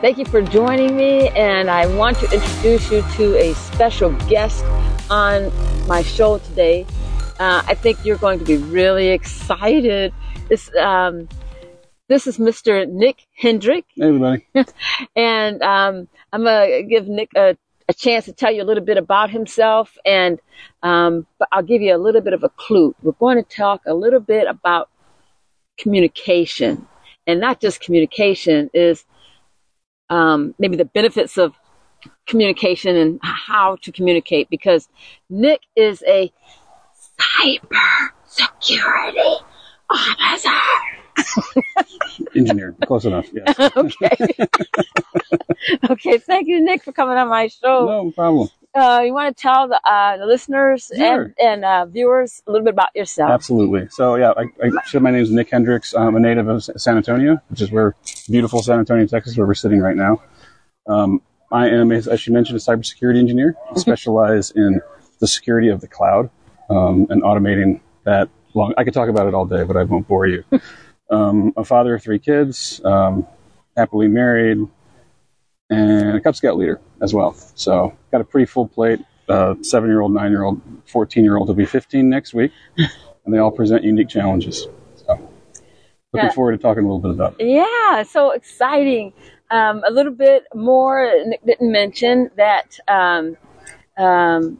Thank you for joining me, and I want to introduce you to a special guest on my show today. Uh, I think you're going to be really excited. This, um, this is Mr. Nick Hendrick. Hey, everybody. and um, I'm going to give Nick a, a, chance to tell you a little bit about himself, and um, but I'll give you a little bit of a clue. We're going to talk a little bit about communication, and not just communication, is um, maybe the benefits of communication and how to communicate because Nick is a cyber security officer. Engineer, close enough. Yes. okay. okay. Thank you, Nick, for coming on my show. No problem. Uh, you want to tell the, uh, the listeners Sure. and, and uh, viewers a little bit about yourself? Absolutely. So yeah, I, I said my name is Nick Hendrix. I'm a native of San Antonio, which is where beautiful San Antonio, Texas, where we're sitting right now. Um, I am, as as you mentioned, a cybersecurity engineer. I specialize in the security of the cloud um, and automating that. Long, I could talk about it all day, but I won't bore you. Um, a father of three kids, um, happily married, and a Cub Scout leader as well. So got a pretty full plate. Uh, seven-year-old, nine-year-old, fourteen-year-old will be fifteen next week, and they all present unique challenges. So looking Yeah. forward to talking a little bit about. It. Yeah, so exciting. Um, a little bit more, Nick didn't mention that um, um,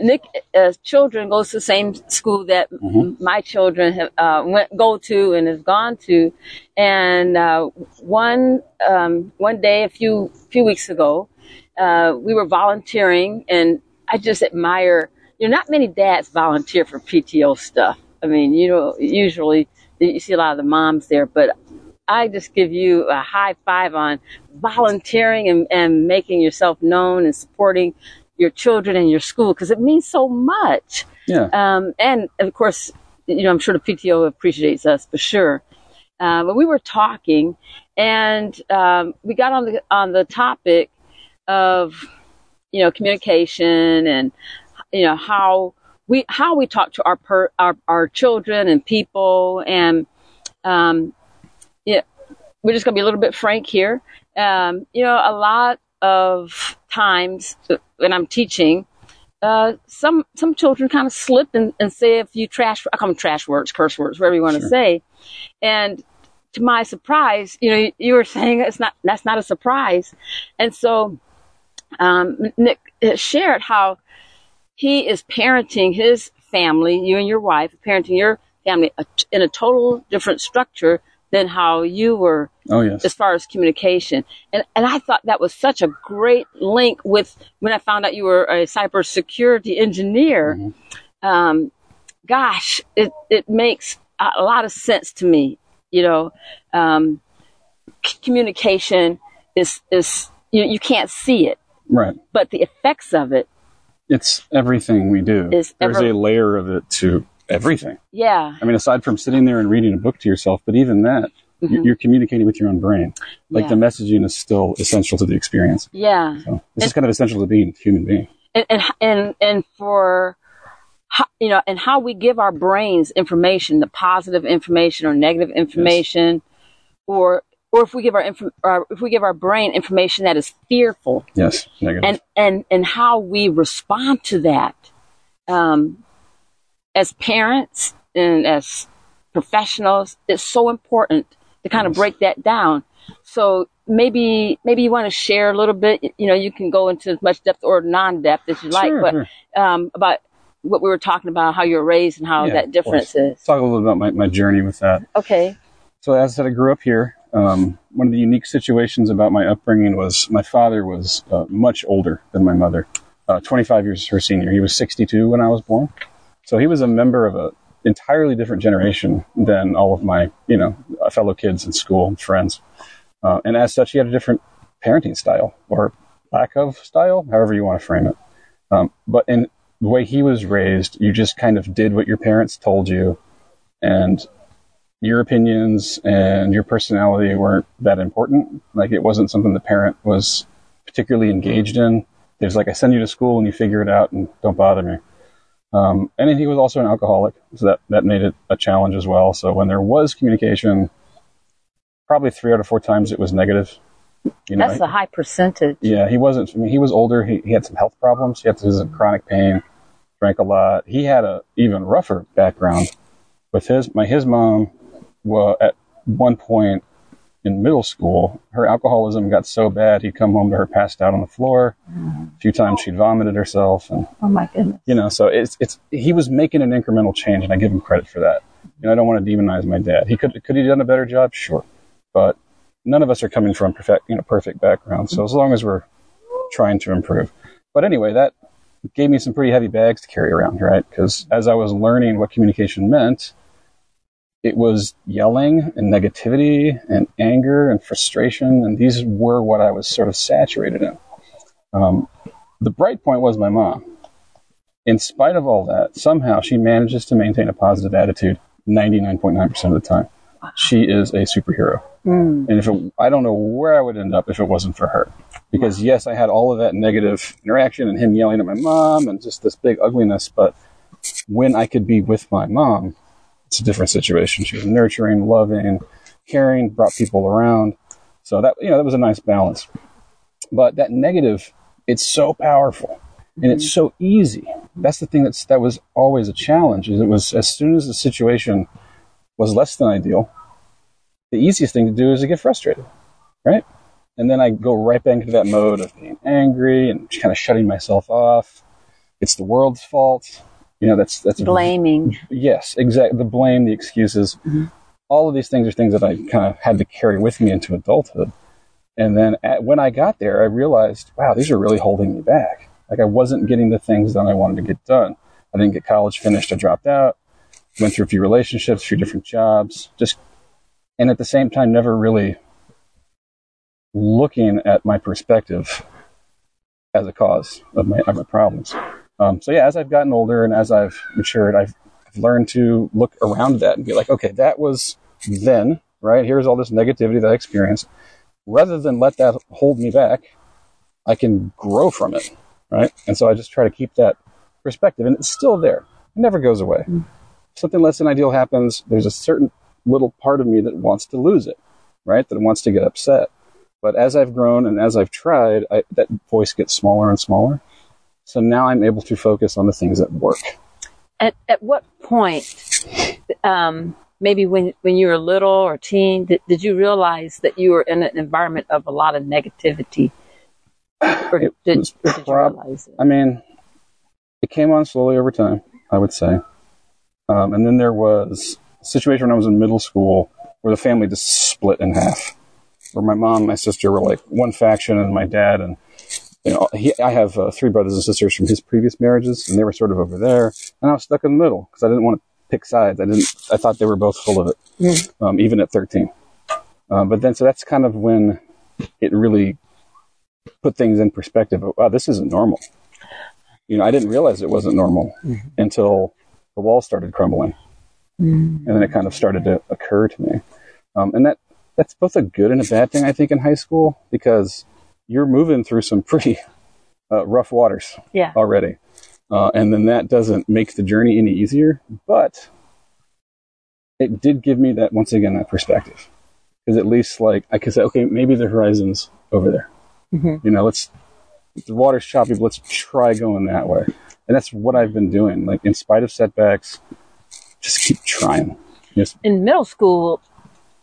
Nick uh, children goes to the same school that Mhm. my children have uh, went go to and have gone to, and uh, one um, one day a few few weeks ago, uh, we were volunteering, and I just admire. You know, not many dads volunteer for PTO stuff. I mean, you know, usually you see a lot of the moms there, but I just give you a high five on volunteering and, and making yourself known and supporting your children and your school because it means so much. Yeah. Um, and of course, you know, I'm sure the PTO appreciates us for sure. Uh, but we were talking, and um, we got on the on the topic of you know communication and you know how we how we talk to our per, our our children and people and um, yeah, we're just gonna be a little bit frank here. Um, you know, a lot of times when I'm teaching, uh, some some children kind of slip and, and say a few trash I call them trash words, curse words, whatever you want to Sure. say. And to my surprise, you know, you were saying it's not that's not a surprise. And so um, Nick shared how he is parenting his family, you and your wife, parenting your family in a total different structure than how you were Oh yes. as far as communication. And and I thought that was such a great link with when I found out you were a cybersecurity engineer. Um, gosh, it it makes a a lot of sense to me. You know, um, c- communication is is you, you can't see it, Right. but the effects of it, It's everything we do. There's ever- a layer of it to everything. yeah, I mean, aside from sitting there and reading a book to yourself, but even that, you- you're communicating with your own brain. Like Mm-hmm. Yeah. the messaging is still essential to the experience. yeah. So this is kind of essential to being a human being. and and and, and for how, you know and how we give our brains information the positive information or negative information or or if we give our, inf- or if we give our brain information that is fearful Yes. Negative. and and and how we respond to that um, as parents and as professionals it's so important to kind of break that down so maybe maybe you want to share a little bit you know you can go into as much depth or non-depth as you like Sure, but um, about what we were talking about how you're raised and how Yeah, that difference is Talk a little bit about my, my journey with that. okay So as I said, I grew up here. Um, one of the unique situations about my upbringing was my father was uh, much older than my mother, uh, 25 years her senior. He was 62 when I was born. So he was a member of a entirely different generation than all of my, you know, fellow kids in school and friends. Uh, and as such, he had a different parenting style or lack of style, however you want to frame it. Um, but in the way he was raised, you just kind of did what your parents told you, and your opinions and your personality weren't that important. Like it wasn't something the parent was particularly engaged in. It was like I send you to school and you figure it out and don't bother me. Um, and he was also an alcoholic, so that that made it a challenge as well. So when there was communication, probably three out of four times it was negative. You know, That's a high percentage. Yeah, he wasn't. I mean, he was older. He, he had some health problems. He had some chronic pain. Drank a lot. He had a even rougher background. With his my his mom, well, at one point in middle school, her alcoholism got so bad he'd come home to her passed out on the floor. Mm-hmm. A few times she'd vomited herself, and oh my goodness, you know. So it's it's he was making an incremental change, and I give him credit for that. You know, I don't want to demonize my dad. He could could he done a better job, sure, but none of us are coming from perfect you know perfect backgrounds. So as long as we're trying to improve, but anyway, that gave me some pretty heavy bags to carry around, right? Because as I was learning what communication meant it was yelling and negativity and anger and frustration, and these were what I was sort of saturated in. Um, the bright point was my mom. In spite of all that, somehow she manages to maintain a positive attitude 99.9% of the time. She is a superhero. Mm. And if it, I don't know where I would end up if it wasn't for her. Because yes, I had all of that negative interaction and him yelling at my mom and just this big ugliness, but when I could be with my mom, it's a different situation. She was nurturing, loving, caring, brought people around. So that you know that was a nice balance. But that negative, it's so powerful and it's so easy. That's the thing that's that was always a challenge. Is it was as soon as the situation was less than ideal, the easiest thing to do is to get frustrated, right? And then I go right back into that mode of being angry and kind of shutting myself off. It's the world's fault you know that's that's blaming. Yes exactly the blame the excuses. Mm-hmm. all of these things are things that i kind of had to carry with me into adulthood. And then at, when i got there i realized wow these are really holding me back. Like i wasn't getting the things that i wanted to get done. I didn't get college finished. I dropped out went through a few relationships a few different jobs just and at the same time never really looking at my perspective as a cause of my, of my problems um, so yeah, as I've gotten older and as I've matured, I've, I've learned to look around that and be like, okay, that was then, right? Here's all this negativity that I experienced. Rather than let that hold me back, I can grow from it, right? And so I just try to keep that perspective, and it's still there. It never goes away. Mm. Something less than ideal happens. There's a certain little part of me that wants to lose it, right? That wants to get upset. But as I've grown and as I've tried, I, that voice gets smaller and smaller. So now I'm able to focus on the things that work. At, at what point, um, maybe when, when you were little or teen, did, did you realize that you were in an environment of a lot of negativity? Or did, did, did you realize it? I mean, it came on slowly over time, I would say. Um, and then there was a situation when I was in middle school where the family just split in half. Where my mom and my sister were like one faction, and my dad and you know, he, I have uh, three brothers and sisters from his previous marriages, and they were sort of over there, and I was stuck in the middle because I didn't want to pick sides. I didn't. I thought they were both full of it, mm. um, even at 13. Um, but then, so that's kind of when it really put things in perspective. Of, wow, this isn't normal. You know, I didn't realize it wasn't normal mm-hmm. until the wall started crumbling, mm. and then it kind of started to occur to me. Um, and that that's both a good and a bad thing, I think, in high school because you're moving through some pretty uh, rough waters yeah. already. Uh, and then that doesn't make the journey any easier, but it did give me that, once again, that perspective. Because at least, like, I could say, okay, maybe the horizon's over there. Mm-hmm. You know, let's, the water's choppy, but let's try going that way. And that's what I've been doing. Like, in spite of setbacks, just keep trying. Yes. In middle school,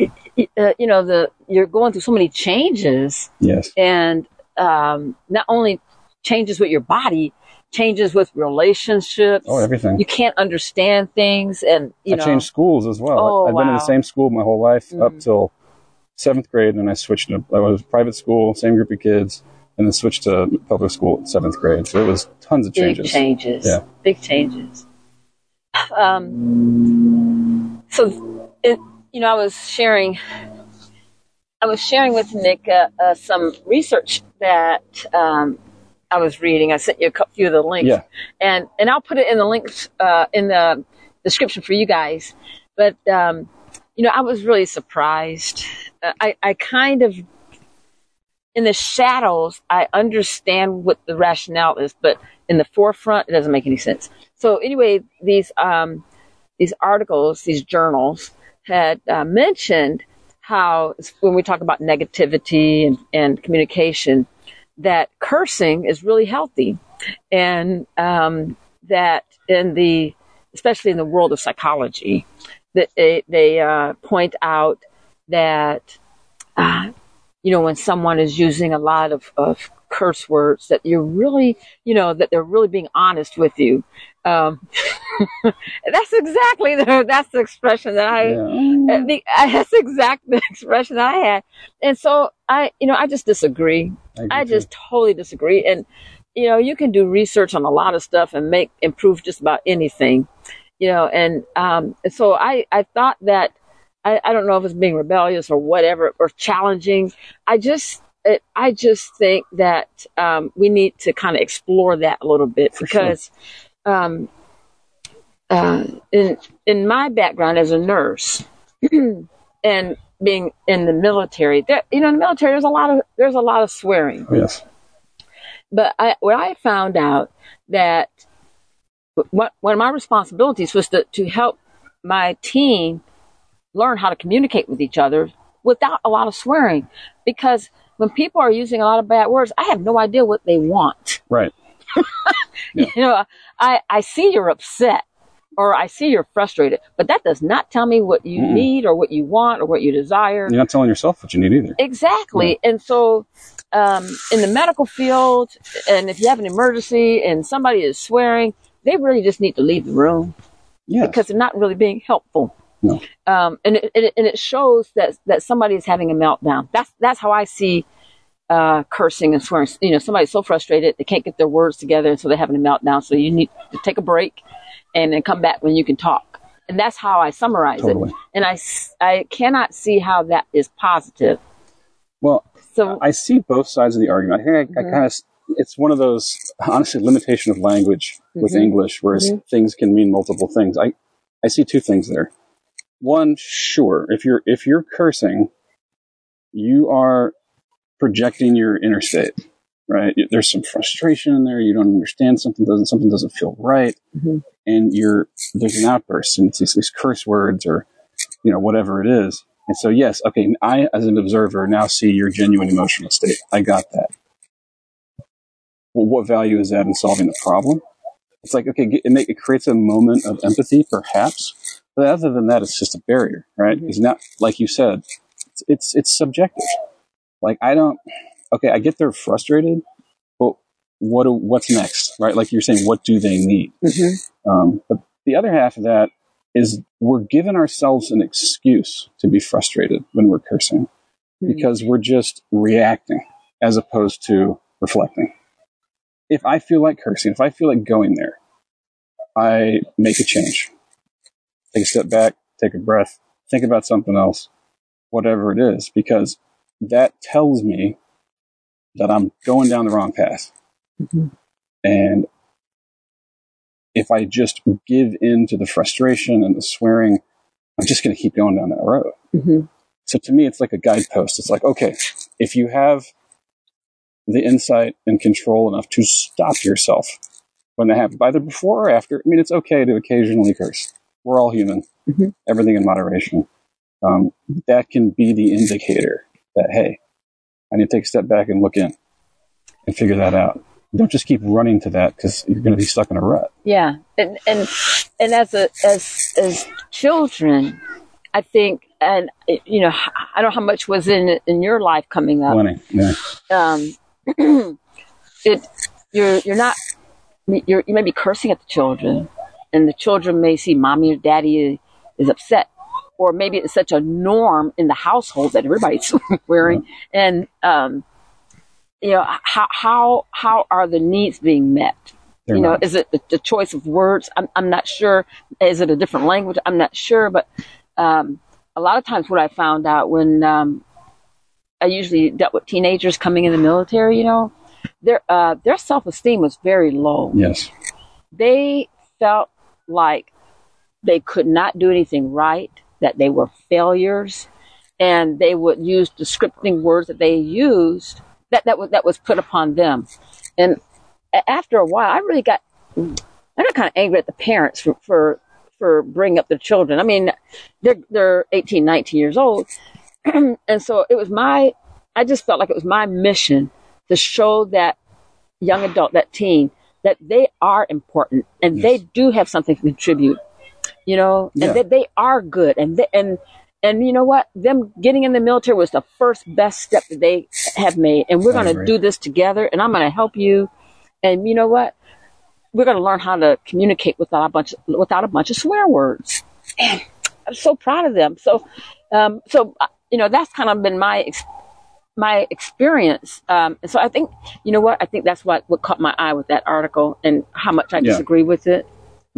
uh, you know, the you're going through so many changes. Yes. And um, not only changes with your body, changes with relationships. Oh, everything. You can't understand things, and you I know. changed schools as well. Oh, I've wow. been in the same school my whole life mm. up till seventh grade, and I switched to I was private school, same group of kids, and then switched to public school at seventh grade. So it was tons of changes. Big changes. Yeah. Big changes. Um. So it you know, I was sharing I was sharing with Nick uh, uh, some research that um, I was reading. I sent you a few of the links, Yeah. and and I'll put it in the links uh, in the description for you guys. But um, you know, I was really surprised. Uh, I I kind of in the shadows, I understand what the rationale is, but in the forefront, it doesn't make any sense. So anyway, these um, these articles, these journals had uh, mentioned how when we talk about negativity and, and communication, that cursing is really healthy, and um, that in the especially in the world of psychology, that they, they uh, point out that uh, you know when someone is using a lot of, of curse words that you're really you know that they're really being honest with you um, that's exactly the that's the expression that i Yeah. uh, the, uh, that's exact the expression that i had and so i you know i just disagree agree I too. just totally disagree. And you know, you can do research on a lot of stuff and make improve just about anything. You know, and um, so I I thought that I, I don't know if it's being rebellious or whatever or challenging. I just it, I just think that um, we need to kind of explore that a little bit For sure. Um, uh, in in my background as a nurse and being in the military, there, you know, in the military there's a lot of there's a lot of swearing. Yes. But I, what I found out that what, one of my responsibilities was to, to help my team learn how to communicate with each other without a lot of swearing. Because when people are using a lot of bad words, I have no idea what they want. Right. You know, I, I see you're upset or I see you're frustrated, but that does not tell me what you Mm-mm. need or what you want or what you desire. You're not telling yourself what you need either. Exactly. And so, um, in the medical field, and if you have an emergency and somebody is swearing, they really just need to leave the room Yes. because they're not really being helpful. No. Um, and it, it, and it shows that that somebody is having a meltdown. That's that's how I see uh, cursing and swearing. You know, somebody's so frustrated they can't get their words together, and so they're having a meltdown. So you need to take a break and then come back when you can talk. And that's how I summarize Totally. it. And I, I cannot see how that is positive. Well, So I see both sides of the argument. I think I, I kind of, it's one of those, honestly, limitation of language with Mhm. English, whereas things can mean multiple things. I, I see two things there. One, sure, if you're, if you're cursing, you are projecting your inner state, right? There's some frustration in there. You don't understand something doesn't, something doesn't feel right. Mhm. And you're, there's an outburst and it's these, these curse words or, you know, whatever it is. And so, yes, okay, I, as an observer, now see your genuine emotional state. I got that. Well, what value is that in solving the problem? It's like, okay, it, make, it creates a moment of empathy, perhaps. But other than that, it's just a barrier, right? It's not, like you said, it's, it's, it's subjective. Like, I don't, okay, I get they're frustrated, but what, do, what's next, right? Like you're saying, what do they need? Um, but the other half of that is we're giving ourselves an excuse to be frustrated when we're cursing Mhm. because we're just reacting as opposed to reflecting. If I feel like cursing, if I feel like going there, I make a change. Take a step back, take a breath, think about something else, whatever it is, because that tells me that I'm going down the wrong path. Mhm. And if I just give in to the frustration and the swearing, I'm just going to keep going down that road. hmm So to me, it's like a guidepost. It's like, okay, if you have the insight and control enough to stop yourself when they happen, either before or after, I mean, it's okay to occasionally curse. We're all human, Mhm. everything in moderation. Um, that can be the indicator that, hey, I need to take a step back and look in and figure that out. Don't just keep running to that because you're going to be stuck in a rut. Yeah, and and and as a as as children, I think, and you know, I don't know how much was in in your life coming up. Plenty. Yeah. um, it you're you're not you're you may be cursing at the children, and the children may see mommy or daddy is upset, or maybe it's such a norm in the household that everybody's wearing, and um, you know how how how are the needs being met? They're you know, not. is it the, the choice of words? I'm I'm not sure. Is it a different language? I'm not sure, but um, a lot of times what I found out when um, I usually dealt with teenagers coming in the military. You know, their uh, their self esteem was very low. Yes. They felt like they could not do anything right, that they were failures, and they would use the scripting words that they used that that was that was put upon them. And after a while, I really got I got kind of angry at the parents for for, for bringing up their children. I mean, they're they're 18, 19 years old, and so it was my I just felt like it was my mission to show that young adult, that teen, that they are important and they do have something to contribute. You know, Yeah. and that they are good, and they, and and you know what? Them getting in the military was the first best step that they have made, and we're going to do this together, and I'm going to help you. And you know what? We're going to learn how to communicate without a bunch without a bunch of swear words. And I'm so proud of them. So, um, so uh, you know, that's kind of been my ex- my experience. Um, and so I think, you know what? I think that's what what caught my eye with that article and how much I Yeah. disagree with it.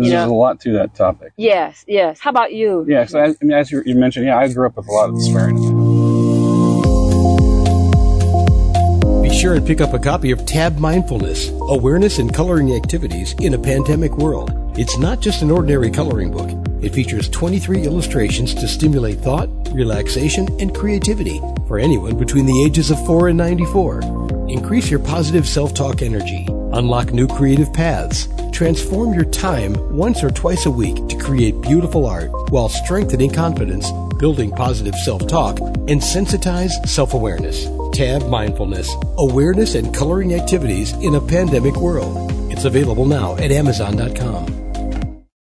There's You know? a lot to that topic. Yes, yes. How about you? Yeah, so I, I mean, as you, you mentioned, yeah, I grew up with a lot of swearing. Be sure and pick up a copy of Tab Mindfulness Awareness and Coloring Activities in a Pandemic World. It's not just an ordinary coloring book, it features 23 illustrations to stimulate thought, relaxation, and creativity for anyone between the ages of 4 and 94. Increase your positive self talk energy, unlock new creative paths, transform your time once or twice a week to create beautiful art while strengthening confidence, building positive self talk, and sensitize self awareness. Tab Mindfulness Awareness and Coloring Activities in a Pandemic World. It's available now at Amazon.com.